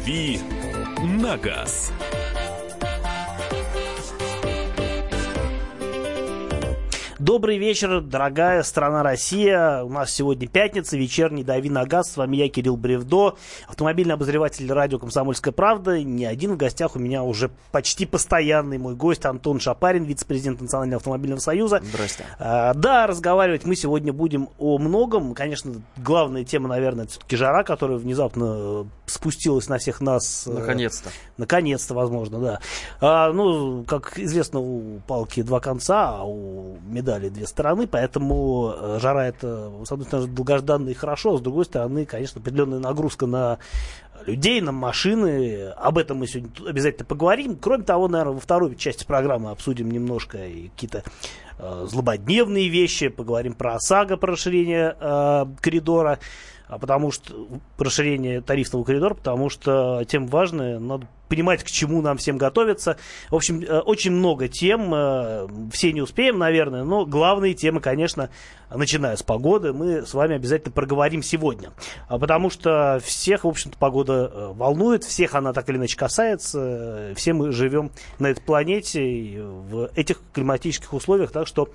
«Дави на газ». Добрый вечер, дорогая страна Россия. У нас сегодня пятница, вечерний «Дави на газ». С вами я, Кирилл Бревдо, автомобильный обозреватель радио «Комсомольская правда». Не один в гостях у меня уже почти постоянный мой гость Антон Шапарин, вице-президент Национального автомобильного союза. Здрасте. А, да, разговаривать мы сегодня будем о многом. Конечно, главная тема, наверное, это все-таки жара, которая внезапно спустилась на всех нас. Э, Наконец-то. Наконец-то, возможно, да. А, ну, как известно, у палки два конца, а у медали две стороны, поэтому э, жара это, с одной стороны, долгожданно и хорошо, а с другой стороны, конечно, определенная нагрузка на людей, на машины. Об этом мы сегодня обязательно поговорим. Кроме того, наверное, во второй части программы обсудим немножко какие-то э, злободневные вещи, поговорим про ОСАГО, про расширение э, коридора а потому что расширение тарифного коридора, потому что тем важно, надо понимать, к чему нам всем готовиться. В общем, э, очень много тем, э, все не успеем, наверное, но главные темы, конечно, начиная с погоды, мы с вами обязательно проговорим сегодня. А потому что всех, в общем-то, погода э, волнует, всех она так или иначе касается, все мы живем на этой планете в этих климатических условиях, так что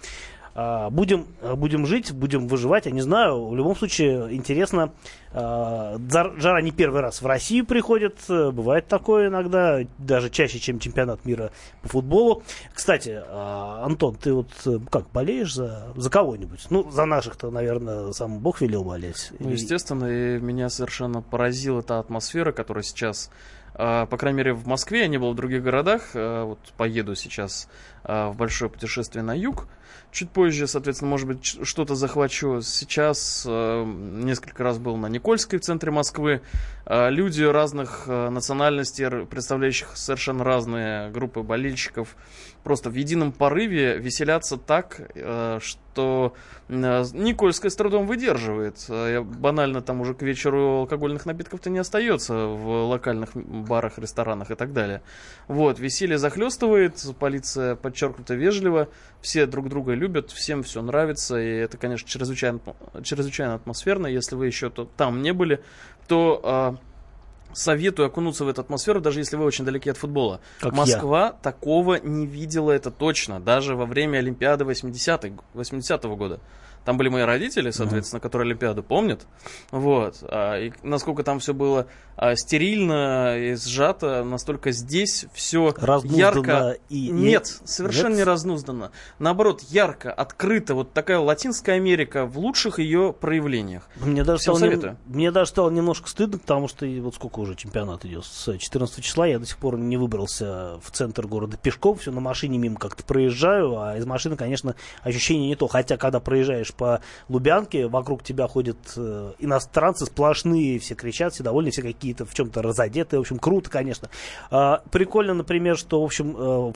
будем, будем жить, будем выживать, я не знаю. В любом случае, интересно. А, жара не первый раз в Россию приходит. Бывает такое иногда, даже чаще, чем чемпионат мира по футболу. Кстати, а, Антон, ты вот как, болеешь за, за кого-нибудь? Ну, за наших-то, наверное, сам Бог велел болеть. Ну, естественно, и меня совершенно поразила та атмосфера, которая сейчас по крайней мере, в Москве, я не был в других городах. Вот поеду сейчас в большое путешествие на юг. Чуть позже, соответственно, может быть, что-то захвачу. Сейчас э, несколько раз был на Никольской в центре Москвы. Э, люди разных э, национальностей, представляющих совершенно разные группы болельщиков, просто в едином порыве веселятся так, э, что э, Никольская с трудом выдерживает. Э, банально там уже к вечеру алкогольных напитков-то не остается в локальных барах, ресторанах и так далее. Вот, веселье захлестывает, полиция подчеркнуто вежливо, все друг друга любят, всем все нравится, и это, конечно, чрезвычайно, чрезвычайно атмосферно. Если вы еще там не были, то советую окунуться в эту атмосферу, даже если вы очень далеки от футбола. Как Москва я. такого не видела, это точно, даже во время Олимпиады 80-го 80 года. Там были мои родители, соответственно, mm-hmm. которые Олимпиаду помнят. Вот. А, и насколько там все было а, стерильно и сжато, настолько здесь все ярко. И... Нет, совершенно Нет? не разнуздано. Наоборот, ярко, открыто. Вот такая Латинская Америка в лучших ее проявлениях. Мне даже, стало, нем... мне даже стало немножко стыдно, потому что вот сколько уже чемпионат идет. С 14 числа я до сих пор не выбрался в центр города пешком. Все на машине мимо как-то проезжаю, а из машины, конечно, ощущение не то. Хотя, когда проезжаешь по Лубянке, вокруг тебя ходят э, иностранцы сплошные, все кричат, все довольны, все какие-то в чем-то разодетые, в общем, круто, конечно. Э, прикольно, например, что, в общем, э,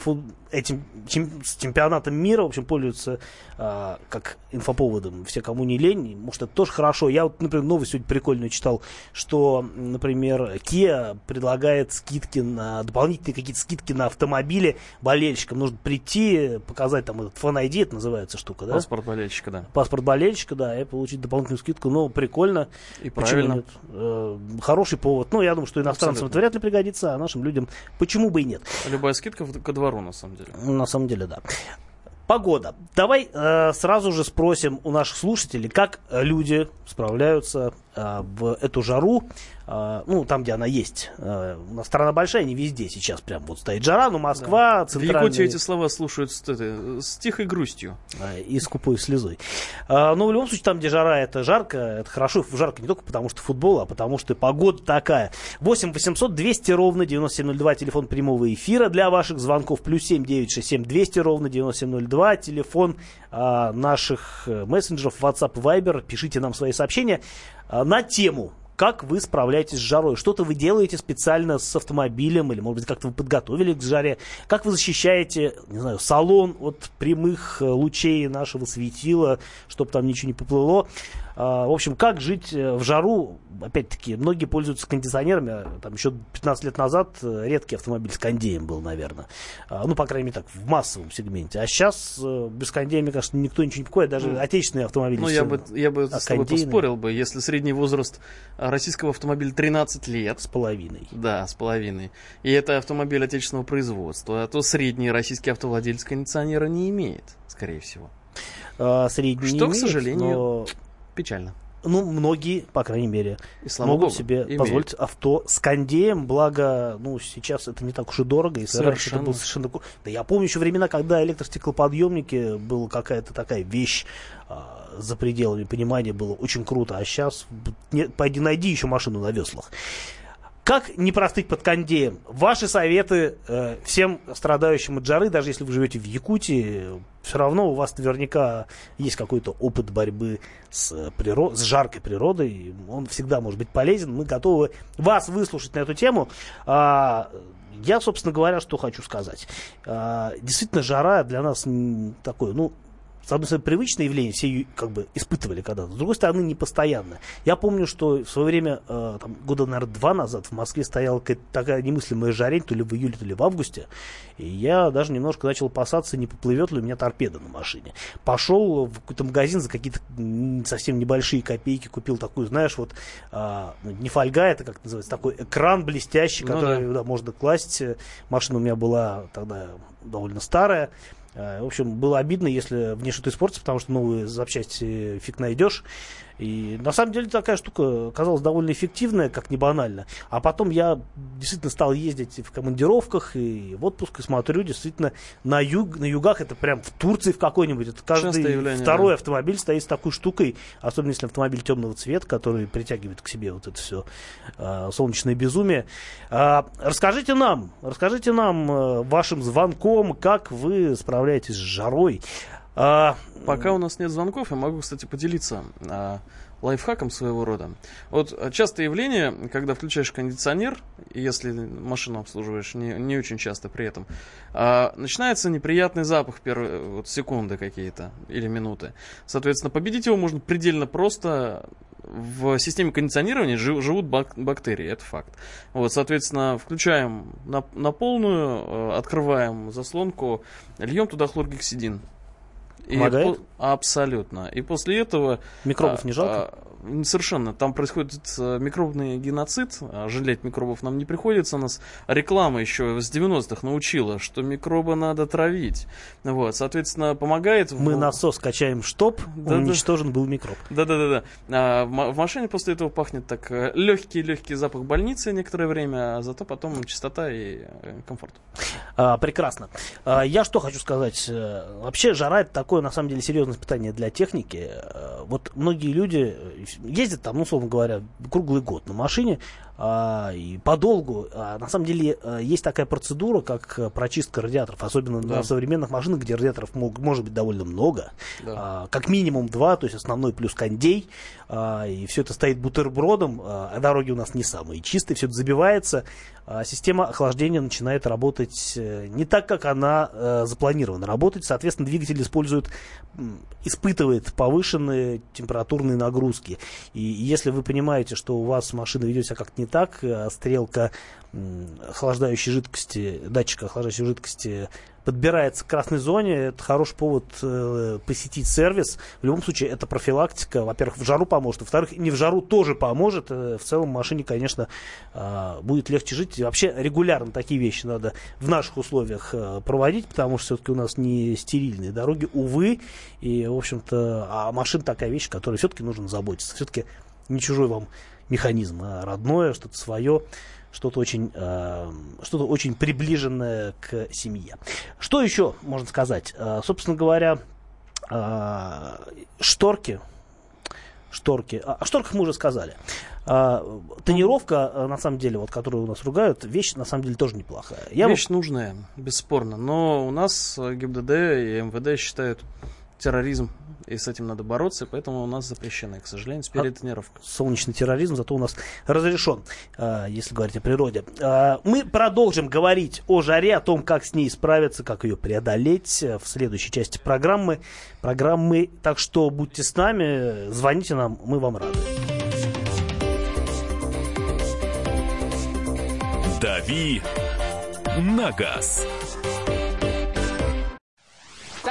этим чем, с чемпионатом мира, в общем, пользуются э, как инфоповодом все, кому не лень, может, это тоже хорошо. Я вот, например, новость сегодня прикольную читал, что, например, Kia предлагает скидки на, дополнительные какие-то скидки на автомобили болельщикам. Нужно прийти, показать там этот Fan ID, это называется штука, да? Паспорт болельщика, да. Паспорт болельщика, да, и получить дополнительную скидку. Ну, прикольно. И правильно. Э, хороший повод. Ну, я думаю, что иностранцам Абсолютно. это вряд ли пригодится, а нашим людям почему бы и нет. Любая скидка ко двору, на самом деле. На самом деле, да. Погода. Давай э, сразу же спросим у наших слушателей, как люди справляются в эту жару. А, ну, там, где она есть. А, у нас страна большая, не везде сейчас прям вот стоит жара, но Москва, да. центральная... В Якутии эти слова слушают с, это, с тихой грустью. А, и скупой слезой. Но в любом случае, там, где жара, это жарко, это хорошо. Жарко не только потому, что футбол, а потому, что погода такая. 8 800 200 ровно 9702, телефон прямого эфира для ваших звонков. Плюс 7 967 200 ровно 9702, телефон а, наших э, мессенджеров WhatsApp Viber. Пишите нам свои сообщения на тему как вы справляетесь с жарой? Что-то вы делаете специально с автомобилем, или, может быть, как-то вы подготовили к жаре? Как вы защищаете, не знаю, салон от прямых э, лучей нашего светила, чтобы там ничего не поплыло? А, в общем, как жить э, в жару? Опять-таки, многие пользуются кондиционерами. А, там еще 15 лет назад э, редкий автомобиль с кондеем был, наверное. А, ну, по крайней мере, так, в массовом сегменте. А сейчас э, без кондея, мне кажется, никто ничего не покупает. Даже ну, отечественные автомобили. Ну, я бы, я бы с тобой поспорил бы. Если средний возраст российского автомобиля 13 лет. С половиной. Да, с половиной. И это автомобиль отечественного производства, то средний российский автовладелец кондиционера не имеет, скорее всего. А, средний Что, не к имеет, сожалению, но, Печально. Ну, многие, по крайней мере, И слава могут богу, себе имеют. позволить авто с кондеем, благо, ну, сейчас это не так уж и дорого, если раньше это было совершенно... Да я помню еще времена, когда электростеклоподъемники была какая-то такая вещь а, за пределами понимания, было очень круто, а сейчас пойди найди еще машину на веслах. Как не простыть под кондеем? Ваши советы э, всем страдающим от жары, даже если вы живете в Якутии, все равно у вас наверняка есть какой-то опыт борьбы с, э, приро- с жаркой природой. Он всегда может быть полезен. Мы готовы вас выслушать на эту тему. А, я, собственно говоря, что хочу сказать. А, действительно, жара для нас такое, ну, с одной стороны, привычное явление, все ее как бы испытывали когда-то, с другой стороны, не постоянно. Я помню, что в свое время, э, там, года, наверное, два назад в Москве стояла какая-то такая немыслимая жарень, то ли в июле, то ли в августе, и я даже немножко начал опасаться, не поплывет ли у меня торпеда на машине. Пошел в какой-то магазин за какие-то совсем небольшие копейки, купил такую, знаешь, вот, ну, не фольга, это как называется, такой экран блестящий, Ну который да, можно класть. Машина у меня была тогда довольно старая, Э, В общем, было обидно, если в ней что-то испортится, потому что новые запчасти фиг найдешь. И на самом деле такая штука казалась довольно эффективная, как не банально. А потом я действительно стал ездить в командировках и в отпуск, и смотрю, действительно, на, юг, на югах, это прям в Турции в какой-нибудь, это каждый явление, второй да. автомобиль стоит с такой штукой, особенно если автомобиль темного цвета, который притягивает к себе вот это все солнечное безумие. А, расскажите нам, расскажите нам э, вашим звонком, как вы справляетесь с жарой. А, Пока у нас нет звонков, я могу, кстати, поделиться а, лайфхаком своего рода. Вот а, частое явление, когда включаешь кондиционер, если машину обслуживаешь не, не очень часто при этом, а, начинается неприятный запах первые вот, секунды какие-то или минуты. Соответственно, победить его можно предельно просто. В системе кондиционирования жи- живут бак- бактерии, это факт. Вот, соответственно, включаем на, на полную, э, открываем заслонку, льем туда хлоргексидин. И Помогает? по- абсолютно. И после этого... микробов а, не жалко? а, совершенно. Там происходит э, микробный геноцид. а, Жалеть микробов нам не приходится. Нас реклама еще с 90-х научила, что микробы надо травить. Вот, соответственно, помогает... в- Мы насос качаем, чтоб Да-да. уничтожен был микроб. да-да-да. А, в, ма- в машине после этого пахнет так легкий-легкий запах больницы некоторое время, а зато потом чистота и э, комфорт. А, прекрасно. А, я что хочу сказать. Э, Вообще жара это такое, на самом деле, серьезное испытание для техники. Э, Вот многие люди э, ездят там, ну, условно говоря, круглый год на машине а, и подолгу. А на самом деле э, есть такая процедура, как э, прочистка радиаторов, особенно Да. на современных машинах, где радиаторов мог- может быть довольно много. Да. А, как минимум два, то есть основной плюс кондей. А, и все это стоит бутербродом. А, дороги у нас не самые чистые, все это забивается. А, система охлаждения начинает работать э, не так, как она запланирована работать. Соответственно, двигатель использует, испытывает повышенные температурные нагрузки. И если вы понимаете, что у вас машина ведет себя как-то не так, э, стрелка охлаждающей жидкости, датчика охлаждающей жидкости подбирается к красной зоне, это хороший повод э, посетить сервис. В любом случае, это профилактика. Во-первых, в жару поможет, во-вторых, не в жару тоже поможет. Э, в целом, машине, конечно, э, будет легче жить. И вообще, регулярно такие вещи надо в наших условиях э, проводить, потому что все-таки у нас не стерильные дороги, увы. И, в общем-то, а машина такая вещь, которой все-таки нужно заботиться. Все-таки не чужой вам механизм, а родное, что-то свое что-то очень, э, что-то очень приближенное к семье. Что еще можно сказать? Э, собственно говоря, э, шторки. Шторки. О о шторках мы уже сказали. А, тонировка, э, на самом деле, вот, которую у нас ругают, вещь на самом деле тоже неплохая. Я бы- Вещь нужная, бесспорно. Но у нас э, ГИБДД и МВД считают терроризм, и с этим надо бороться, и поэтому у нас запрещена, к сожалению, теперь А- тонировка. солнечный терроризм, зато у нас разрешен, э, если говорить о природе. Э, Мы продолжим говорить о жаре, о том, как с ней справиться, как ее преодолеть э, в следующей части программы. Программы, так что будьте с нами, звоните нам, мы вам рады. «Дави на газ».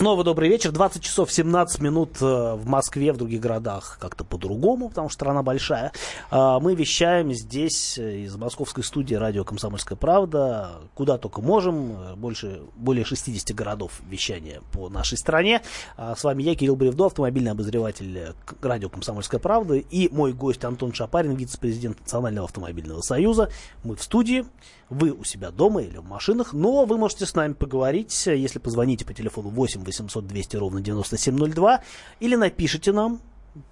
Снова добрый вечер. 20 часов 17 минут э, в Москве, в других городах как-то по-другому, потому что страна большая. А, мы вещаем здесь э, из московской студии радио «Комсомольская правда», куда только можем. Больше, более 60 городов вещания по нашей стране. С вами я, Кирилл Бревдо, автомобильный обозреватель радио «Комсомольская правда» и мой гость Антон Шапарин, вице-президент Национального автомобильного союза. Мы в студии, вы у себя дома или в машинах, но вы можете с нами поговорить, если позвоните по телефону 8 800 200 ровно 9702 или напишите нам,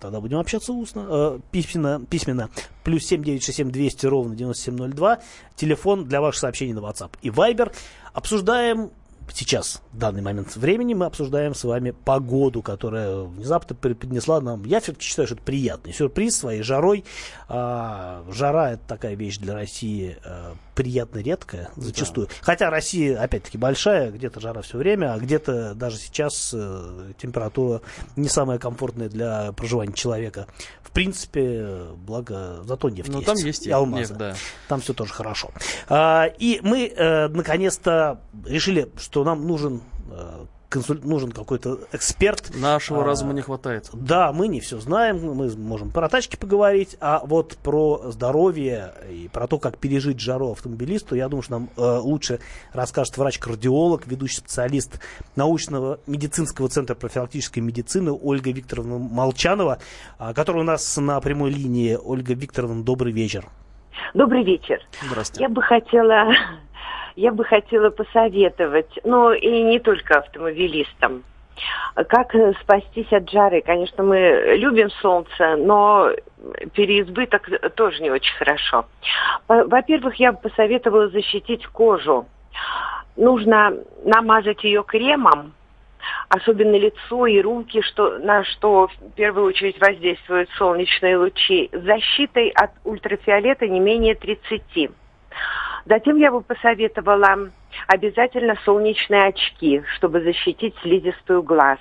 тогда будем общаться устно, э, письменно, письменно, плюс 7967 200 ровно 9702, телефон для ваших сообщений на WhatsApp и Viber. Обсуждаем сейчас, в данный момент времени, мы обсуждаем с вами погоду, которая внезапно преподнесла нам, я все-таки считаю, что это приятный сюрприз своей жарой. А, жара это такая вещь для России а, приятно редкая, зачастую. Да. Хотя Россия, опять-таки, большая, где-то жара все время, а где-то даже сейчас э, температура не самая комфортная для проживания человека. В принципе, благо, зато нефть Но есть. там есть и алмазы. нефть, да. Там все тоже хорошо. А, и мы, э, наконец-то, решили, что нам нужен э, консуль... нужен какой-то эксперт. Нашего а, разума не хватает. Да, мы не все знаем, мы можем про тачки поговорить, а вот про здоровье и про то, как пережить жару автомобилисту, я думаю, что нам э, лучше расскажет врач-кардиолог, ведущий специалист научного медицинского центра профилактической медицины Ольга Викторовна Молчанова, э, которая у нас на прямой линии. Ольга Викторовна, добрый вечер. Добрый вечер. Здравствуйте. Я бы хотела я бы хотела посоветовать, ну и не только автомобилистам, как спастись от жары. Конечно, мы любим солнце, но переизбыток тоже не очень хорошо. Во-первых, я бы посоветовала защитить кожу. Нужно намазать ее кремом, особенно лицо и руки, что, на что в первую очередь воздействуют солнечные лучи, защитой от ультрафиолета не менее 30. Затем я бы посоветовала обязательно солнечные очки, чтобы защитить слизистую глаз.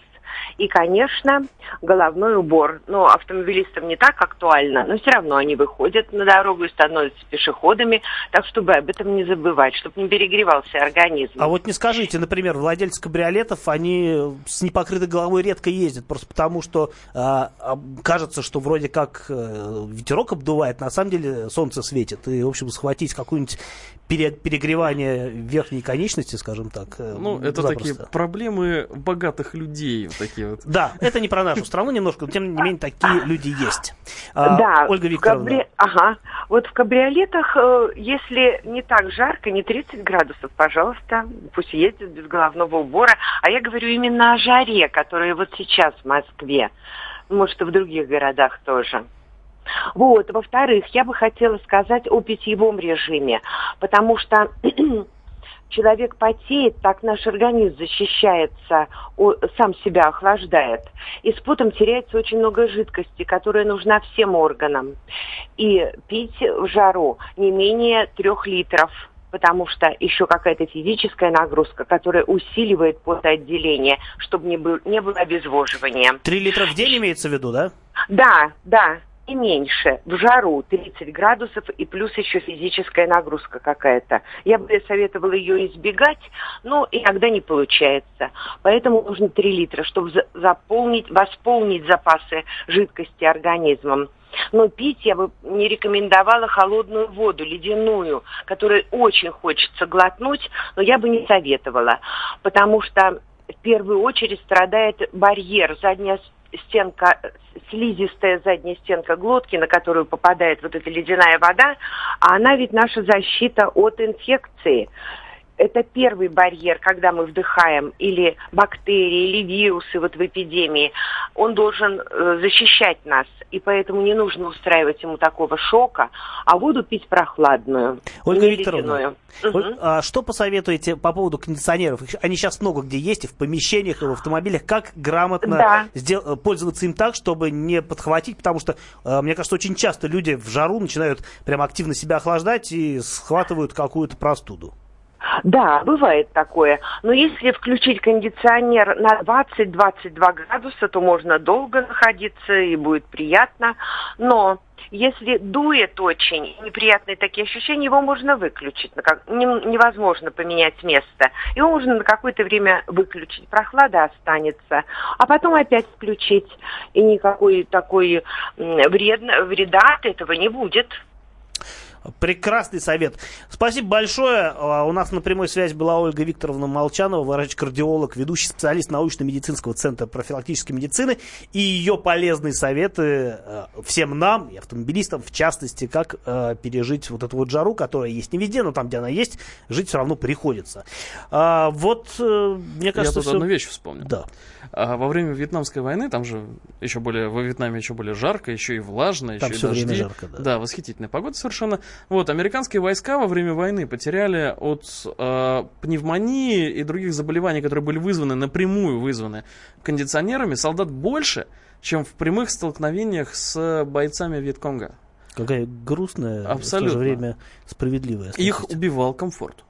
И, конечно, головной убор. Но автомобилистам не так актуально, но все равно они выходят на дорогу и становятся пешеходами, так чтобы об этом не забывать, чтобы не перегревался организм. А вот не скажите, например, владельцы кабриолетов, они с непокрытой головой редко ездят, просто потому что э, кажется, что вроде как э, ветерок обдувает, на самом деле солнце светит, и, в общем, схватить какую-нибудь пере, перегревание верхней конечности, скажем так. Э, ну, это запросто. такие проблемы богатых людей. Такие вот. Да, это не про нашу страну немножко, но тем не менее такие люди есть. А, да, Ольга Викторовна. Кабри... Ага. Вот в кабриолетах, э, если не так жарко, не 30 градусов, пожалуйста, пусть ездят без головного убора. А я говорю именно о жаре, которая вот сейчас в Москве. Может, и в других городах тоже. Вот. Во-вторых, я бы хотела сказать о питьевом режиме, потому что человек потеет, так наш организм защищается, сам себя охлаждает. И с потом теряется очень много жидкости, которая нужна всем органам. И пить в жару не менее трех литров потому что еще какая-то физическая нагрузка, которая усиливает потоотделение, чтобы не, был, не было обезвоживания. Три литра в день имеется в виду, да? Да, да и меньше в жару 30 градусов и плюс еще физическая нагрузка какая-то. Я бы советовала ее избегать, но иногда не получается. Поэтому нужно 3 литра, чтобы заполнить, восполнить запасы жидкости организмом. Но пить я бы не рекомендовала холодную воду, ледяную, которую очень хочется глотнуть, но я бы не советовала, потому что в первую очередь страдает барьер, задняя стенка, слизистая задняя стенка глотки, на которую попадает вот эта ледяная вода, а она ведь наша защита от инфекции. Это первый барьер, когда мы вдыхаем или бактерии, или вирусы вот в эпидемии. Он должен э, защищать нас, и поэтому не нужно устраивать ему такого шока, а воду пить прохладную. Ольга Викторовна, угу. а что посоветуете по поводу кондиционеров? Они сейчас много где есть, и в помещениях, и в автомобилях. Как грамотно да. сдел- пользоваться им так, чтобы не подхватить? Потому что, э, мне кажется, очень часто люди в жару начинают прям активно себя охлаждать и схватывают какую-то простуду. Да, бывает такое. Но если включить кондиционер на 20-22 градуса, то можно долго находиться и будет приятно. Но если дует очень, неприятные такие ощущения, его можно выключить. Невозможно поменять место. Его можно на какое-то время выключить. Прохлада останется. А потом опять включить. И никакой такой вред, вреда от этого не будет. Прекрасный совет. Спасибо большое. А, у нас на прямой связи была Ольга Викторовна Молчанова, врач-кардиолог, ведущий специалист научно-медицинского центра профилактической медицины. И ее полезные советы э, всем нам, и автомобилистам в частности, как э, пережить вот эту вот жару, которая есть не везде, но там, где она есть, жить все равно приходится. А, вот, э, мне кажется... Я тут все... одну вещь вспомнил. Да. А во время Вьетнамской войны, там же еще более, во Вьетнаме еще более жарко, еще и влажно, там еще все и дожди. время жарко, да. Да, восхитительная погода совершенно. Вот, американские войска во время войны потеряли от э, пневмонии и других заболеваний, которые были вызваны, напрямую вызваны кондиционерами, солдат больше, чем в прямых столкновениях с бойцами Вьетконга. Какая грустная, Абсолютно. в то же время справедливая. Их убивал комфорт.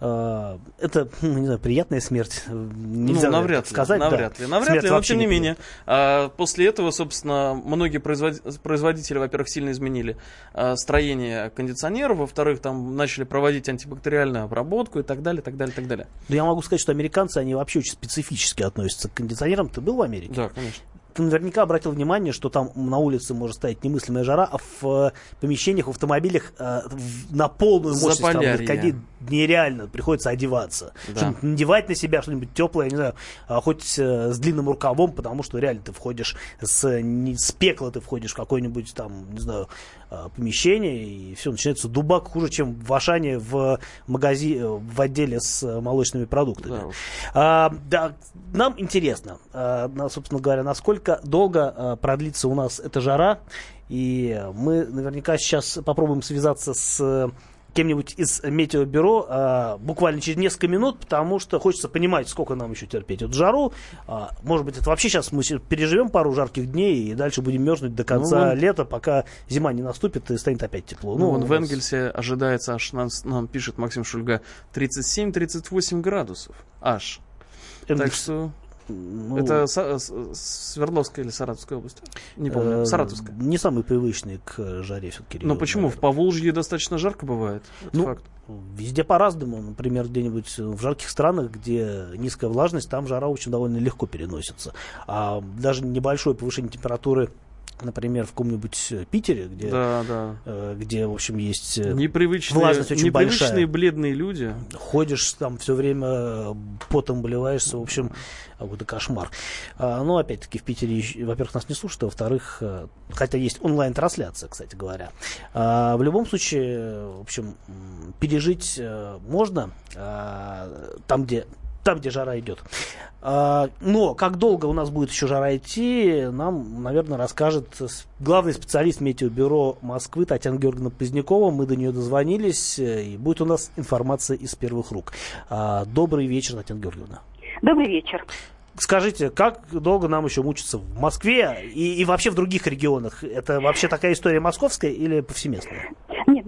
А, это, ну, не знаю, приятная смерть. Нельзя ну, навряд ли, сказать. Навряд да. ли, навряд смерть ли, но тем не не менее. А, после этого, собственно, многие производители, во-первых, сильно изменили а, строение кондиционера, во-вторых, там начали проводить антибактериальную обработку и так далее, так далее, так далее. Но я могу сказать, что американцы, они вообще очень специфически относятся к кондиционерам. Ты был в Америке? Да, конечно ты наверняка обратил внимание, что там на улице может стоять немыслимая жара, а в помещениях, в автомобилях э, на полную мощность там, нереально приходится одеваться. Да. надевать на себя что-нибудь теплое, я не знаю, а, хоть э, с длинным рукавом, потому что реально ты входишь с, не, с пекла, ты входишь в какое-нибудь там, не знаю, э, помещение, и все, начинается дубак хуже, чем в Ашане в магазине, в отделе с молочными продуктами. Да, а, да нам интересно, а, собственно говоря, насколько долго а, продлится у нас эта жара, и мы наверняка сейчас попробуем связаться с кем-нибудь из метеобюро а, буквально через несколько минут, потому что хочется понимать, сколько нам еще терпеть эту жару. А, может быть, это вообще сейчас мы переживем пару жарких дней и дальше будем мерзнуть до конца ну, лета, пока зима не наступит и станет опять тепло. Ну, ну вон в Энгельсе ожидается, аж нам, нам пишет Максим Шульга, 37-38 градусов. Аж. Энгельс. Так что ну, это Свердловская или Саратовская область? Не помню. Э, Саратовская. Не самый привычный к жаре все-таки. Но почему? Наверное. В Поволжье достаточно жарко бывает. Ну, факт. Везде по-разному. Например, где-нибудь в жарких странах, где низкая влажность, там жара очень довольно легко переносится. А даже небольшое повышение температуры например, в каком-нибудь э, Питере, где, да, да. Э, где, в общем, есть э, непривычные, влажность очень непривычные большая. бледные люди. Ходишь там все время, э, потом болеваешься, в общем, какой-то кошмар. А, ну, опять-таки, в Питере, во-первых, нас не слушают, а во-вторых, хотя есть онлайн-трансляция, кстати говоря. А, в любом случае, в общем, пережить можно а, там, где там, где жара идет. А, но как долго у нас будет еще жара идти, нам, наверное, расскажет главный специалист метеобюро Москвы Татьяна Георгиевна Позднякова. Мы до нее дозвонились, и будет у нас информация из первых рук. А, добрый вечер, Татьяна Георгиевна. Добрый вечер. Скажите, как долго нам еще мучиться в Москве и, и вообще в других регионах? Это вообще такая история московская или повсеместная?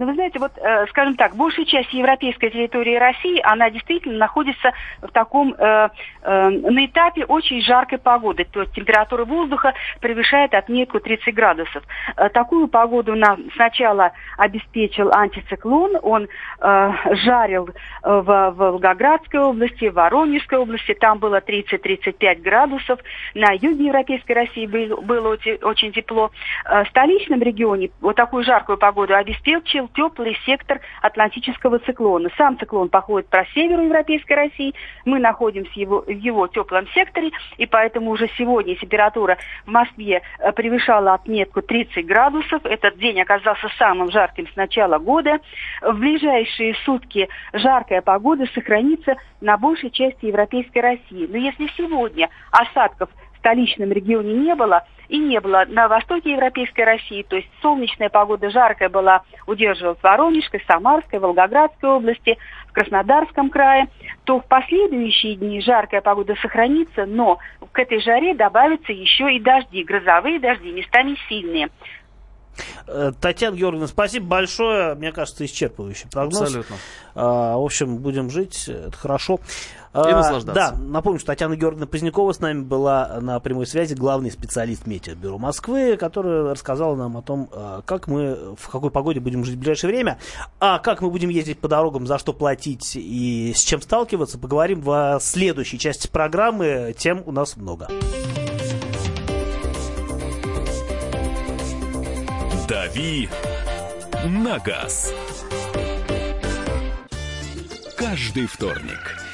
Ну вы знаете, вот, э, скажем так, большая часть европейской территории России, она действительно находится в таком, э, э, на этапе очень жаркой погоды, то есть температура воздуха превышает отметку 30 градусов. Э, такую погоду нам сначала обеспечил антициклон, он э, жарил э, в, в Волгоградской области, в Воронежской области, там было 30-35 градусов, на юге Европейской России было, было очень тепло. Э, в столичном регионе вот такую жаркую погоду обеспечил теплый сектор атлантического циклона. Сам циклон походит про североевропейской России, мы находимся его, в его теплом секторе, и поэтому уже сегодня температура в Москве э, превышала отметку 30 градусов. Этот день оказался самым жарким с начала года. В ближайшие сутки жаркая погода сохранится на большей части европейской России. Но если сегодня осадков столичном регионе не было, и не было на востоке Европейской России, то есть солнечная погода жаркая была, удерживалась в Воронежской, Самарской, Волгоградской области, в Краснодарском крае, то в последующие дни жаркая погода сохранится, но к этой жаре добавятся еще и дожди, грозовые дожди, местами сильные. Э, Татьяна Георгиевна, спасибо большое. Мне кажется, исчерпывающий прогноз. Абсолютно. А, в общем, будем жить, это хорошо. И наслаждаться. Да, напомню, что Татьяна Георгиевна Позднякова с нами была на прямой связи, главный специалист Метеобюро Москвы, которая рассказала нам о том, а, как мы, в какой погоде будем жить в ближайшее время, а как мы будем ездить по дорогам, за что платить и с чем сталкиваться, поговорим в следующей части программы. Тем у нас много. «Дави на газ». Каждый вторник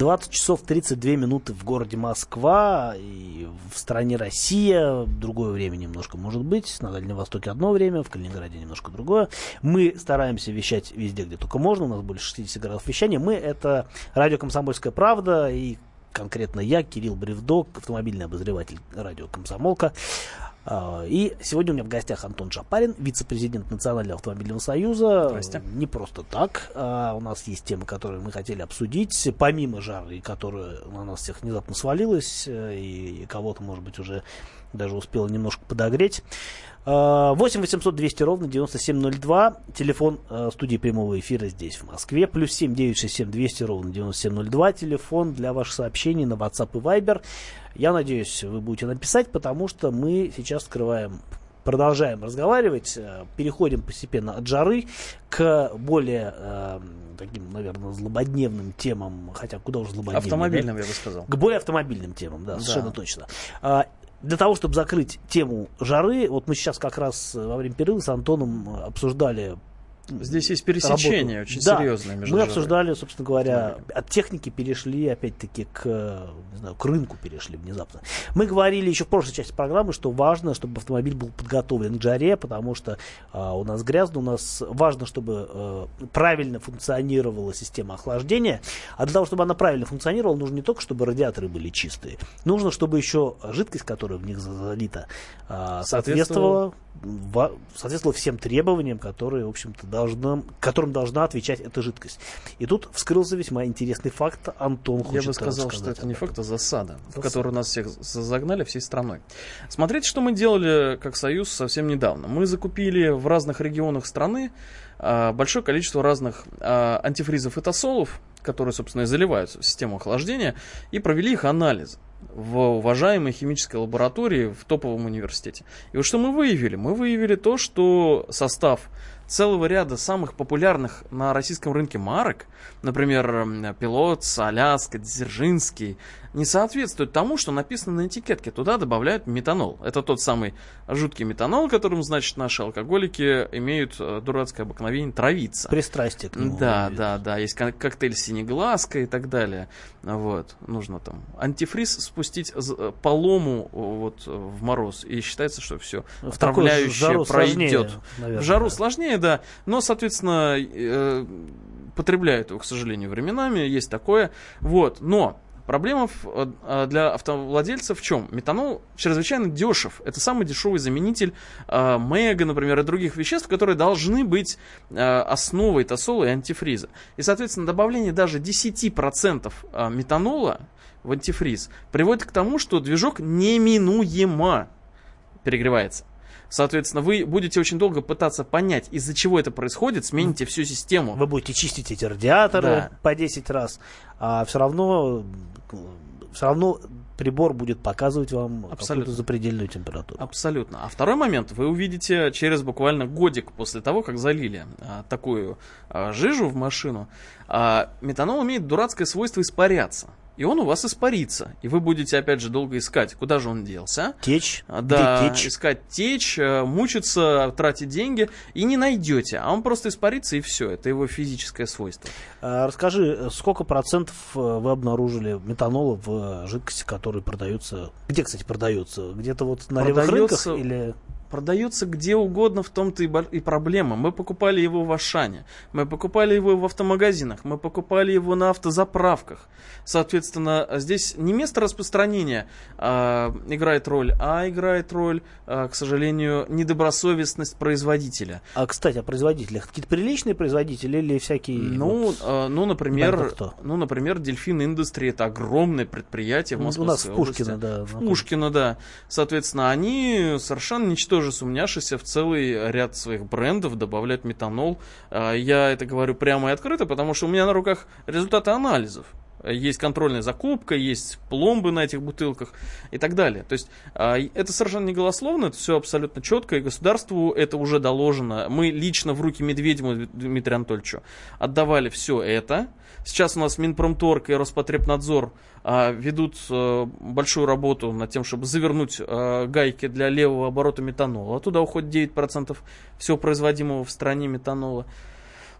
20 часов 32 минуты в городе Москва и в стране Россия. Другое время немножко может быть. На Дальнем Востоке одно время, в Калининграде немножко другое. Мы стараемся вещать везде, где только можно. У нас более 60 градусов вещания. Мы это радио «Комсомольская правда» и конкретно я, Кирилл Бревдок, автомобильный обозреватель радио «Комсомолка». А, и сегодня у меня в гостях Антон Шапарин, вице-президент Национального автомобильного союза. Здрасте. Не просто так. А у нас есть темы, которые мы хотели обсудить, помимо жары, которая на нас всех внезапно свалилась, э, и кого-то, может быть, уже даже успела немножко подогреть. 8 800 200 ровно 9702. Телефон э, студии прямого эфира здесь, в Москве. Плюс 7 967 200 ровно 9702. Телефон для ваших сообщений на WhatsApp и Viber. Я надеюсь, вы будете написать, потому что мы сейчас скрываем продолжаем разговаривать, э, переходим постепенно от жары к более э, таким, наверное, злободневным темам, хотя куда уже злободневным. Автомобильным, да? я бы сказал. К более автомобильным темам, да, Да. совершенно точно. Для того, чтобы закрыть тему жары, вот мы сейчас как раз э, во время перерыва с Антоном э, обсуждали Здесь есть пересечение работу. очень Да, серьезное между Мы обсуждали, собственно говоря, от техники перешли, опять-таки, к, э, не знаю, к рынку перешли внезапно. Мы говорили еще в прошлой части программы, что важно, чтобы автомобиль был подготовлен к жаре, потому что а, у нас грязно, у нас важно, чтобы э, правильно функционировала система охлаждения. А для того, чтобы она правильно функционировала, нужно не только, чтобы радиаторы были чистые, нужно, чтобы еще жидкость, которая в них залита, а, Соответствовала. соответствовала во- соответствовала всем требованиям, которые, в общем-то, должна, которым должна отвечать эта жидкость. И тут вскрылся весьма интересный факт. Антон хочет Я бы сказал, что это не факт, а засада, в Засада. которую нас всех за- загнали всей страной. Смотрите, что мы делали как Союз совсем недавно. Мы закупили в разных регионах страны а, большое количество разных а, антифризов и тосолов, которые, собственно, и заливают в систему охлаждения, и провели их анализ в уважаемой химической лаборатории в топовом университете. И вот что мы выявили? Мы выявили то, что состав целого ряда самых популярных на российском рынке марок, например, Пилот, Аляска, Дзержинский, не соответствует тому, что написано на этикетке. Туда добавляют метанол. Это тот самый жуткий метанол, которым, значит, наши алкоголики имеют э, дурацкое обыкновение травиться. Пристрастие к нему. Да, наверное. да, да, есть кок- коктейль синеглазка и так далее. Вот, нужно там антифриз спустить э, по лому э, вот в мороз, и считается, что все В отравляющее сложнее, пройдет. наверное, В жару да. сложнее, да, но, соответственно, э, потребляют его, к сожалению, временами, есть такое. Вот, но Проблема э, для автовладельцев в чем? Метанол чрезвычайно дешев. Это самый дешевый заменитель э, Мега, например, и других веществ, которые должны быть э, основой тосола и антифриза. И, соответственно, добавление даже 10% э, метанола в антифриз приводит к тому, что движок неминуемо перегревается. Соответственно, вы будете очень долго пытаться понять, из-за чего это происходит, смените всю систему. Вы будете чистить эти радиаторы Да. по 10 раз, а все равно, все равно прибор будет показывать вам Абсолютно. запредельную температуру. Абсолютно. А второй момент вы увидите через буквально годик после того, как залили а, такую а, жижу в машину. А, метанол имеет дурацкое свойство испаряться. И он у вас испарится. И вы будете, опять же, долго искать, куда же он делся. Течь, А, Да, течь? искать течь, э, мучиться, тратить деньги и не найдете. А он просто испарится и все. Это его физическое свойство. А, Расскажи, сколько процентов э, вы обнаружили метанола в э, жидкости, которые продаются? Где, кстати, продаются? Где-то вот на левых рынках Продается- или... Продается где угодно, в том-то и, проблема. Мы покупали его в Ашане, мы покупали его в автомагазинах, мы покупали его на автозаправках. Соответственно, здесь не место распространения а, играет роль, а играет роль, а, к сожалению, недобросовестность производителя. А, кстати, о производителях. Какие-то приличные производители или всякие... Ну, вот- а, ну, например, ну, например, Дельфин Индустри это огромное предприятие в Ну, Москве. у нас в Пушкино, да. В Пушкино, да. Соответственно, они совершенно ничтоже сумняшися в целый ряд своих брендов добавляют метанол. А, Я это говорю прямо и открыто, потому что у меня на руках результаты анализов. Есть контрольная закупка, есть пломбы на этих бутылках и так далее. То есть а, это совершенно не голословно, это все абсолютно четко, и государству это уже доложено. Мы лично в руки Медведеву Дмитрию Анатольевичу отдавали все это. Сейчас у нас Минпромторг и Роспотребнадзор а, ведут а, большую работу над тем, чтобы завернуть а, гайки для левого оборота метанола. Туда уходит 9% всего производимого в стране метанола.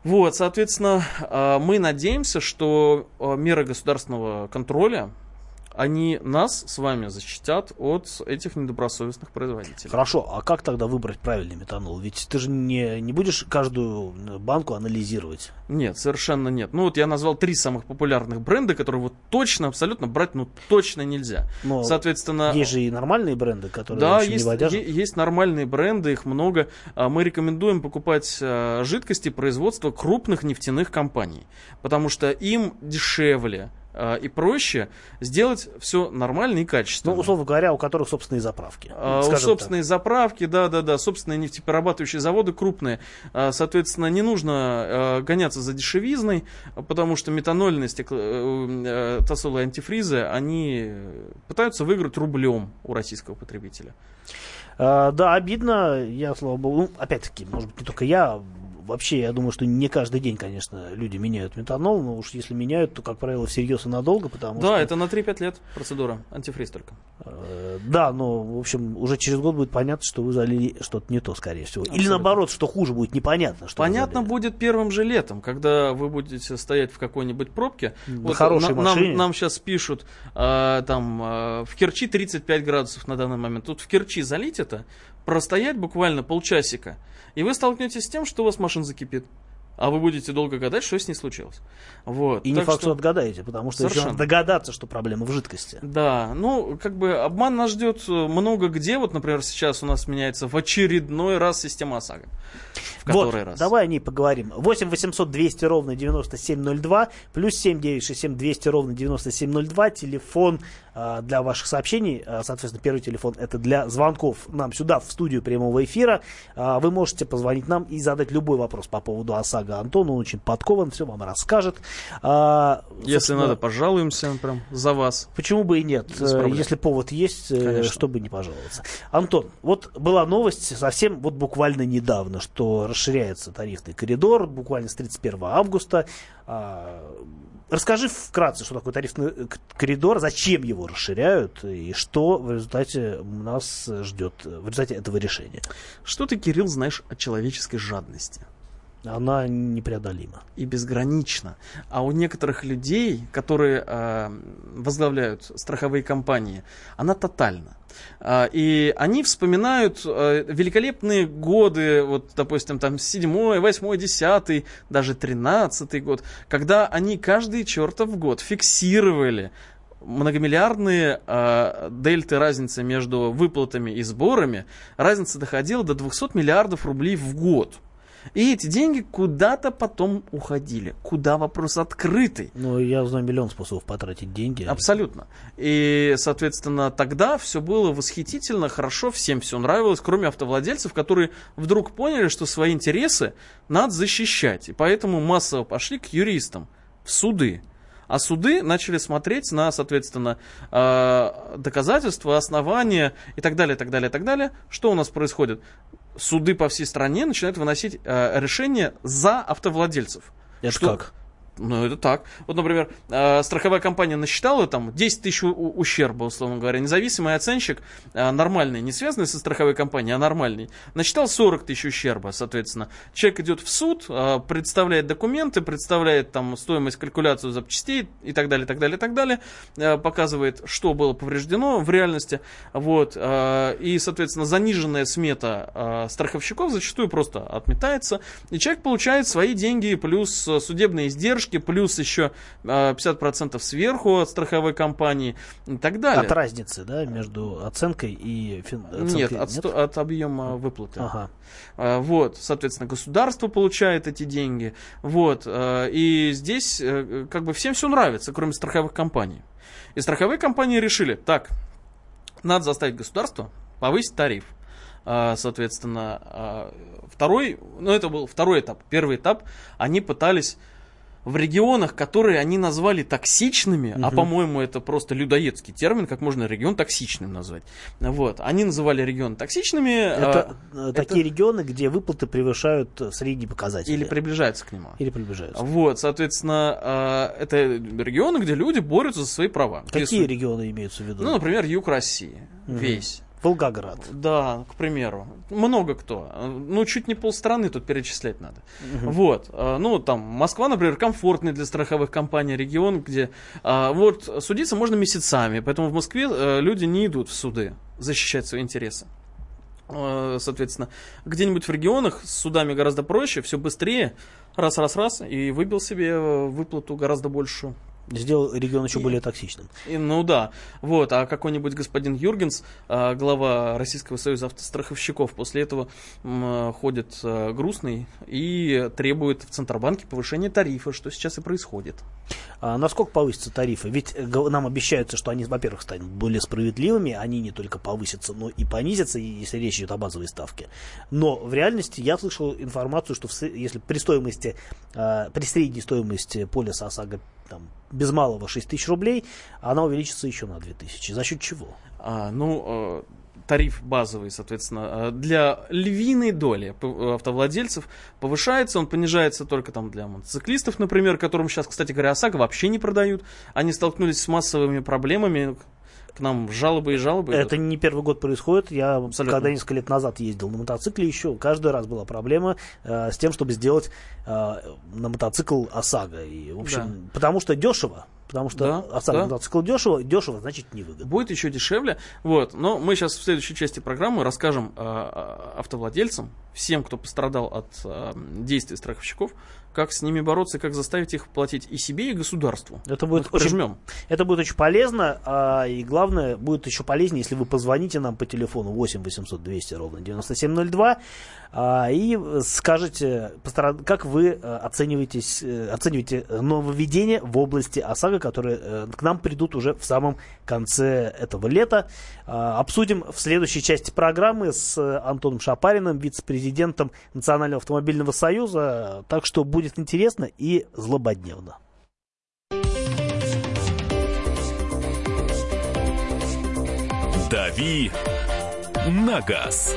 Вот, соответственно, а, мы надеемся, что а, меры государственного контроля, они нас с вами защитят от этих недобросовестных производителей. Хорошо, а как тогда выбрать правильный метанол? Ведь ты же не, не будешь каждую э, банку анализировать. Нет, совершенно нет. Ну вот я назвал три самых популярных бренда, которые вот точно, абсолютно брать, ну точно нельзя. Но Соответственно, есть же и нормальные бренды, которые да, есть, не водят. е- есть нормальные бренды, их много. А, Мы рекомендуем покупать а, жидкости производства крупных нефтяных компаний, потому что им дешевле и проще сделать все нормально и качественно. Ну, условно говоря, у которых собственные заправки. А, У собственные заправки, да, да, да, собственные нефтеперерабатывающие заводы крупные. А, Соответственно, не нужно а, гоняться за дешевизной, потому что метанольные стекло, э, э, тосолы и антифризы, они пытаются выиграть рублем у российского потребителя. так. Да, обидно. Я, слава богу, ну, опять-таки, может быть, не только я. Вообще, я думаю, что не каждый день, конечно, люди меняют метанол, но уж если меняют, то, как правило, всерьез и надолго, потому Да, что... это на 3-5 лет процедура, антифриз только. Э, Да, но, в общем, уже через год будет понятно, что вы залили что-то не то, скорее всего. Или Абсолютно. наоборот, что хуже будет непонятно. Что Понятно будет первым же летом, когда вы будете стоять в какой-нибудь пробке. На хорошей на- машине. нам, нам сейчас пишут, а, там, а, в Керчи 35 градусов на данный момент. Тут в Керчи залить это, простоять буквально полчасика, и вы столкнетесь с тем, что у вас машина закипит. А вы будете долго гадать, что с ней случилось. Вот. И не Так факт, что что- отгадаете, потому что еще Совершенно. надо догадаться, что проблема в жидкости. Да, ну, как бы обман нас ждет э, много где. Вот, например, сейчас у нас меняется в очередной раз система ОСАГО. В который вот, раз. давай о ней поговорим. 8 800 200 ровно 9702, плюс 7 967 200 ровно 9702, телефон а, для ваших сообщений, А, соответственно, первый телефон это для звонков нам сюда, в студию прямого эфира. Вы можете позвонить нам и задать любой вопрос по поводу ОСАГО Антону, он очень подкован, все вам расскажет. А, Если надо, пожалуемся прям за вас. Почему бы и нет, если повод есть, э, Конечно. чтобы не пожаловаться. Антон, вот была новость совсем вот буквально недавно, что расширяется тарифный коридор, буквально с 31 августа. А, Расскажи вкратце, что такое тарифный коридор, зачем его расширяют и что в результате нас ждет в результате этого решения. Что ты, Кирилл, знаешь о человеческой жадности? Она непреодолима. И безгранично. А у некоторых людей, которые э, возглавляют страховые компании, она тотальна. А, И они вспоминают э, великолепные годы, вот, допустим, там, седьмой, восьмой, десятый, даже тринадцатый год, когда они каждый чертов год фиксировали многомиллиардные э, дельты разницы между выплатами и сборами, разница доходила до 200 миллиардов рублей в год. И эти деньги куда-то потом уходили. Куда вопрос открытый. Ну, я знаю миллион способов потратить деньги. Абсолютно. И, соответственно, тогда все было восхитительно, хорошо, всем все нравилось, кроме автовладельцев, которые вдруг поняли, что свои интересы надо защищать. И поэтому массово пошли к юристам в суды. А суды начали смотреть на, соответственно, э, доказательства, основания и так далее, так далее, так далее. Что у нас происходит? Суды по всей стране начинают выносить э, решения за автовладельцев. Это Что- как? Ну, это так. Вот, например, э, страховая компания насчитала там 10 тысяч ущерба, условно говоря. Независимый оценщик, э, нормальный, не связанный со страховой компанией, а нормальный, насчитал 40 тысяч ущерба, соответственно. Человек идет в суд, э, представляет документы, представляет там стоимость, калькуляцию запчастей и так далее, так далее, так далее, показывает, что было повреждено в реальности, вот, и, соответственно, заниженная смета страховщиков зачастую просто отметается, и человек получает свои деньги плюс судебные издержки, плюс еще э, 50% сверху от страховой компании и так далее. От разницы, да, между оценкой и фин... оценкой- Нет, от, сто- от объема выплаты. Ага. А, Вот, соответственно, государство получает эти деньги. Вот, э, и здесь э, как бы всем все нравится, кроме страховых компаний. И страховые компании решили, так, надо заставить государство повысить тариф. А, Соответственно, а, второй, ну это был второй этап. Первый этап, они пытались в регионах, которые они назвали токсичными, а Мгм. по-моему это просто людоедский термин, как можно регион токсичным назвать. Вот, они называли регион токсичными. Это а, такие регионы, где выплаты превышают э, средние показатели. или приближаются к нему. Или приближаются. Вот, соответственно, а, это регионы, где люди борются за свои права. Какие су- регионы имеются в виду? Ну, например, юг России, Мгм. весь. Волгоград. Да, к примеру. Много кто. Ну, чуть не полстраны тут перечислять надо. Мгм. Вот. а, Ну, там, Москва, например, комфортный для страховых компаний регион, где а, вот судиться можно месяцами, поэтому в Москве э, люди не идут в суды защищать свои интересы. А, Соответственно, где-нибудь в регионах с судами гораздо проще, все быстрее, раз-раз-раз, и выбил себе э, выплату гораздо большую. Сделал регион еще И- более токсичным. И, ну да, вот, а какой-нибудь господин Юргенс, а, глава Российского союза автостраховщиков, после этого м, ходит а, грустный и требует в Центробанке повышения тарифа, что сейчас и происходит. А насколько повысятся тарифы? Ведь э, нам обещаются, что они, во-первых, станут более справедливыми, они не только повысятся, но и понизятся, если речь идет о базовой ставке. Но в реальности я слышал информацию, что в если при стоимости, при средней стоимости полиса ОСАГО там, без малого 6 тысяч рублей, она увеличится еще на 2 тысячи. За счет чего? А, ну, э, тариф базовый, соответственно, э, для львиной доли э, автовладельцев повышается, он понижается только там для мотоциклистов, например, которым сейчас, кстати говоря, ОСАГО вообще не продают. Они столкнулись с массовыми проблемами, к нам жалобы и жалобы. Это не первый год происходит. Я, Абсолютно. когда несколько лет назад ездил на мотоцикле, еще каждый раз была проблема э, с тем, чтобы сделать э, на мотоцикл ОСАГО. И, в общем, потому что дешево. Потому что Да, ОСАГО да. мотоцикл дешево, дешево значит невыгодно. Будет еще дешевле. Вот. Но мы сейчас в следующей части программы расскажем э, автовладельцам, всем, кто пострадал от э, действий страховщиков, как с ними бороться как заставить их платить и себе, и государству. Это будет, Мы очень, прижмем. это будет очень полезно, а, и главное, будет еще полезнее, если вы позвоните нам по телефону 8 800 200 ровно 9702 а, и скажете, постара- как вы э, э, оцениваете нововведения в области ОСАГО, которые э, к нам придут уже в самом конце этого лета. А, Обсудим в следующей части программы с э, Антоном Шапариным, вице-президентом Национального автомобильного союза. Так что будет интересно и злободневно. «Дави на газ».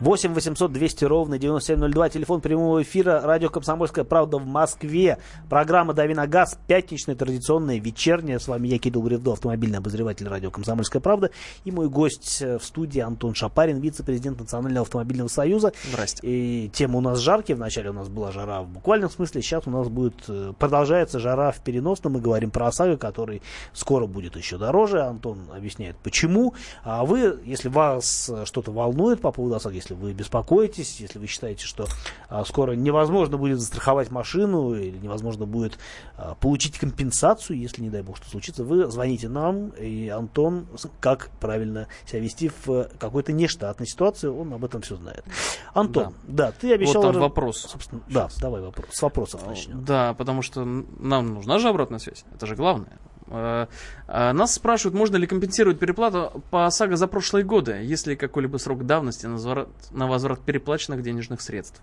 8 800 200 ровно 9702. Телефон прямого эфира. Радио «Комсомольская правда» в Москве. Программа «Дави на газ». Пятничная, традиционная, вечерняя. С вами я, Кирилл Бревдо, автомобильный обозреватель радио «Комсомольская правда». И мой гость в студии Антон Шапарин, вице-президент Национального автомобильного союза. Здрасте. И тема у нас жаркие. Вначале у нас была жара в буквальном смысле. Сейчас у нас будет э, продолжается жара в переносном. Мы говорим про ОСАГО, который скоро будет еще дороже. Антон объясняет, почему. А вы, если вас что-то волнует по поводу ОСАГО, если вы беспокоитесь, если вы считаете, что а, скоро невозможно будет застраховать машину или невозможно будет а, получить компенсацию, если, не дай бог, что случится, вы звоните нам, и Антон, как правильно себя вести в какой-то нештатной ситуации, он об этом все знает. Антон, да, да ты обещал... Вот там вопрос. Собственно, да, давай вопрос. С вопросов начнем. Да, потому что нам нужна же обратная связь. Это же главное. Э, э, нас спрашивают, можно ли компенсировать переплату по ОСАГО за прошлые годы, если какой-либо срок давности на возврат, на возврат переплаченных денежных средств.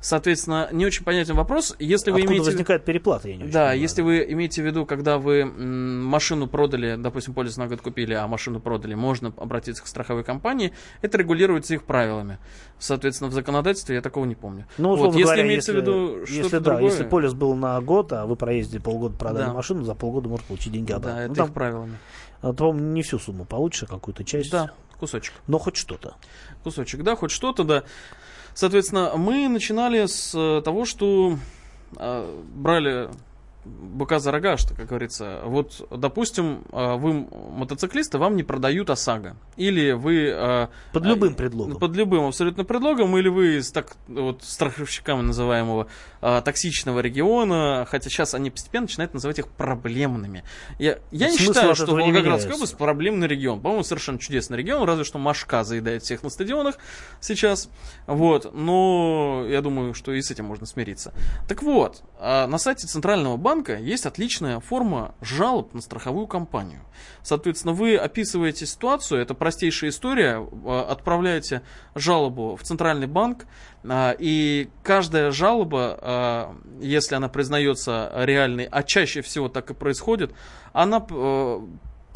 Соответственно, не очень понятен вопрос. Если Откуда вы имеете... возникает переплата, я не очень Да, понимаю. если вы имеете в виду, когда вы машину продали, допустим, полис на год купили, а машину продали, можно обратиться к страховой компании, это регулируется их правилами. Соответственно, в законодательстве я такого не помню. Ну, вот, если говоря, имеется если, в виду если, что-то да, другое, если полис был на год, а вы проездили полгода, продали Да. машину, за полгода можно получить деньги обратно. да, это ну, там, их правилами. а, по-моему, не всю сумму получишь, а какую-то часть. Да, кусочек. Но хоть что-то. кусочек, да, хоть что-то, да. Соответственно, мы начинали с э, того, что э, брали быка за рога, что, как говорится. Вот, допустим, э, вы мотоциклисты, вам не продают ОСАГО. Или вы... э, Под э, любым предлогом. Под любым абсолютно предлогом, или вы с так, вот, страховщиками называемого токсичного региона, хотя сейчас они постепенно начинают называть их проблемными. Я, я не считаю, что Волгоградская область проблемный регион. По-моему, совершенно чудесный регион, разве что Машка заедает всех на стадионах сейчас. Вот. Но я думаю, что и с этим можно смириться. Так вот, на сайте Центрального банка есть отличная форма жалоб на страховую компанию. Соответственно, вы описываете ситуацию, это простейшая история, а, отправляете жалобу в Центральный банк, а, и каждая жалоба, а, если она признается реальной, а чаще всего так и происходит, она э,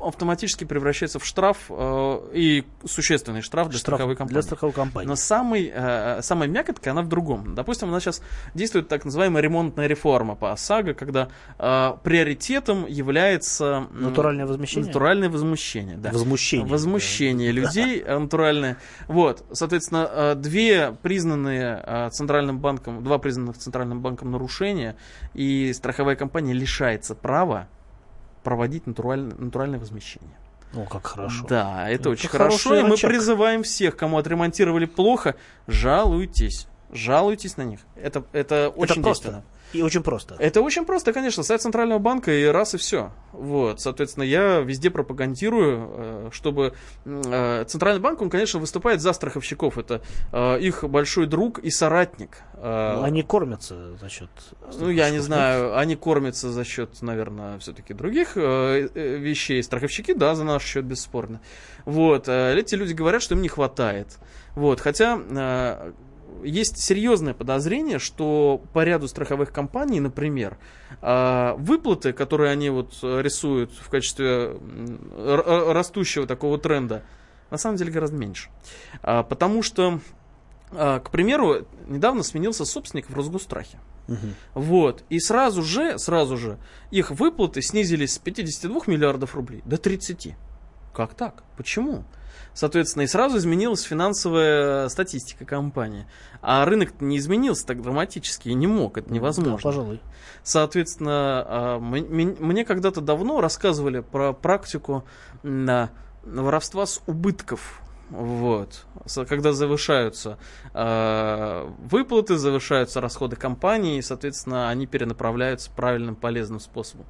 автоматически превращается в штраф э, и существенный штраф для Штраф страховой компании. Для страховой компании. Но самый, э, самая мякотка, она в другом. Допустим, у нас сейчас действует так называемая ремонтная реформа по ОСАГО, когда э, приоритетом является... м, Натуральное возмещение? Натуральное возмущение, да. Возмущение. Возмущение людей э, натуральное. Вот, соответственно, э, две признанные э, Центральным банком, два признанных Центральным банком нарушения, и страховая компания лишается права проводить натуральное, натуральное возмещение. О, как хорошо. Да, это Это очень хорошо, и мы призываем всех, кому отремонтировали плохо, жалуйтесь. Жалуйтесь на них. Это, это очень Это просто. действенно. И очень просто. Это очень просто, конечно, сайт Центрального банка и раз и все. Вот, соответственно, я везде пропагандирую, э, чтобы э, Центральный банк, он, конечно, выступает за страховщиков. Это э, их большой друг и соратник. Э, Ну, Они кормятся за счет... ну, я не знаю, они кормятся за счет, наверное, все-таки других вещей. Страховщики, да, за наш счет, бесспорно. Вот, эти люди говорят, что им не хватает. Вот, хотя есть серьезное подозрение, что по ряду страховых компаний, например, э, выплаты, которые они вот э, рисуют в качестве растущего такого тренда, на самом деле гораздо меньше. А, потому что, а, к примеру, недавно сменился собственник в Росгострахе. Мгм. Вот. И сразу же, сразу же их выплаты снизились с 52 миллиардов рублей до 30. Как так? Почему? Соответственно, и сразу изменилась финансовая статистика компании. А рынок не изменился так драматически и не мог, это невозможно. Да, пожалуй. Соответственно, а, мне когда-то давно рассказывали про практику воровства с убытков. Вот. Когда завышаются э, выплаты, завышаются расходы компании, и, соответственно, они перенаправляются правильным, полезным способом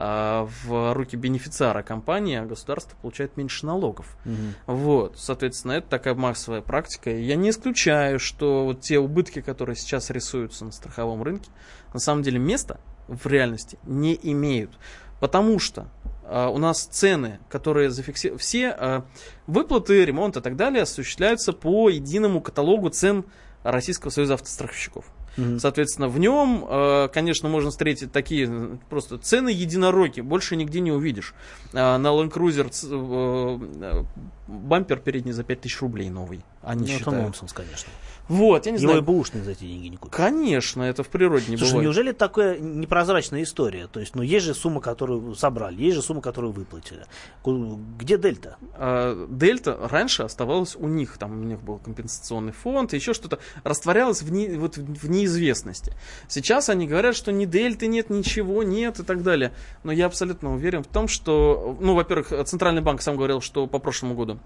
в руки бенефициара компании, а государство получает меньше налогов. Мгм. Вот, соответственно, это такая массовая практика. И я не исключаю, что вот те убытки, которые сейчас рисуются на страховом рынке, на самом деле места в реальности не имеют. Потому что а, у нас цены, которые зафиксированы, все а, выплаты, ремонт и так далее осуществляются по единому каталогу цен Российского союза автостраховщиков. Мгм. Соответственно, в нем, э, конечно, можно встретить такие э, просто цены единороги, больше нигде не увидишь. А, На Land Cruiser э, бампер передний за 5000 рублей новый. Они Ну, это считают. нонсенс, конечно. Вот, я не Его знаю. и бэушный за эти деньги не купить. Конечно, это в природе не Слушай, бывает. неужели такая непрозрачная история? То есть, ну, есть же сумма, которую собрали, есть же сумма, которую выплатили. Где дельта? А, Дельта раньше оставалась у них, там у них был компенсационный фонд, еще что-то растворялось в, не- вот в неизвестности. Сейчас они говорят, что ни Дельты нет, ничего нет и так далее. Но я абсолютно уверен в том, что, ну, во-первых, Центральный банк сам говорил, что по прошлому году,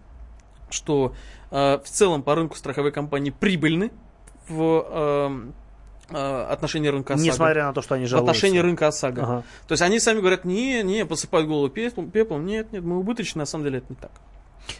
что э, в целом по рынку страховые компании прибыльны в э, э, отношении рынка ОСАГО. Несмотря на то, что они в жалуются. отношении рынка ОСАГО. Ага. То есть они сами говорят, не, не, посыпают голову пеплом, пеплом, нет, нет, мы убыточны, на самом деле это не так.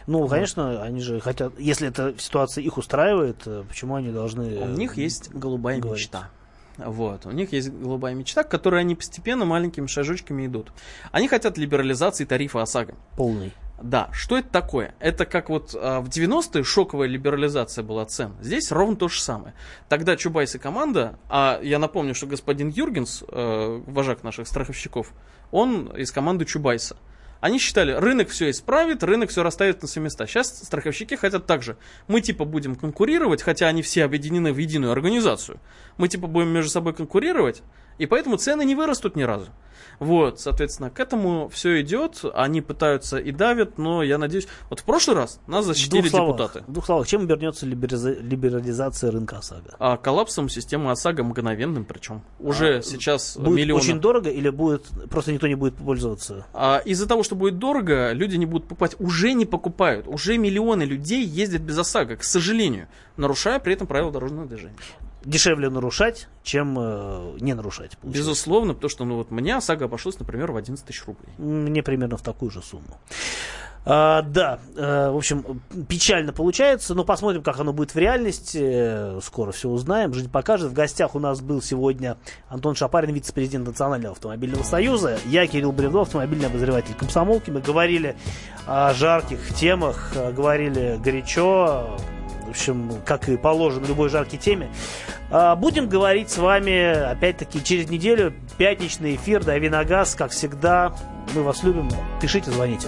Ну, конечно, они же хотят, если эта ситуация их устраивает, э, почему они должны... У э, них есть голубая говорить. мечта. Вот, у них есть голубая мечта, к которой они постепенно маленькими шажочками идут. Они хотят либерализации тарифа ОСАГО. полный. Да, что это такое? Это как вот а, в 90-е шоковая либерализация была цен. Здесь ровно то же самое. Тогда Чубайс и команда, а я напомню, что господин Юргенс, э, вожак наших страховщиков, он из команды Чубайса. Они считали, рынок все исправит, рынок все расставит на свои места. Сейчас страховщики хотят так же. Мы типа будем конкурировать, хотя они все объединены в единую организацию. Мы типа будем между собой конкурировать, и поэтому цены не вырастут ни разу. Вот, соответственно, к этому все идет, они пытаются и давят, но я надеюсь... Вот в прошлый раз нас защитили двух словах, депутаты. В двух словах, чем обернется либериза- либерализация рынка ОСАГО? А коллапсом системы ОСАГО мгновенным причем. Уже А, сейчас Будет миллионы. очень дорого или будет просто никто не будет пользоваться? А из-за того, что будет дорого, люди не будут покупать. Уже не покупают. Уже миллионы людей ездят без ОСАГО, к сожалению, нарушая при этом правила дорожного движения. Дешевле нарушать, чем э, не нарушать. получается. Безусловно, потому что ну, вот мне ОСАГО обошлось, например, в 11 тысяч рублей. Мне примерно в такую же сумму. А, да, э, в общем, печально получается, но посмотрим, как оно будет в реальности. Э, Скоро все узнаем, жизнь покажет. В гостях у нас был сегодня Антон Шапарин, вице-президент Национального автомобильного союза. Я, Кирилл Бревдов, автомобильный обозреватель комсомолки. Мы говорили о жарких темах, э, говорили горячо, в общем, как и положено любой жаркой теме. А, Будем говорить с вами, опять-таки, через неделю. Пятничный эфир, дави на газ, как всегда. Мы вас любим. Пишите, звоните.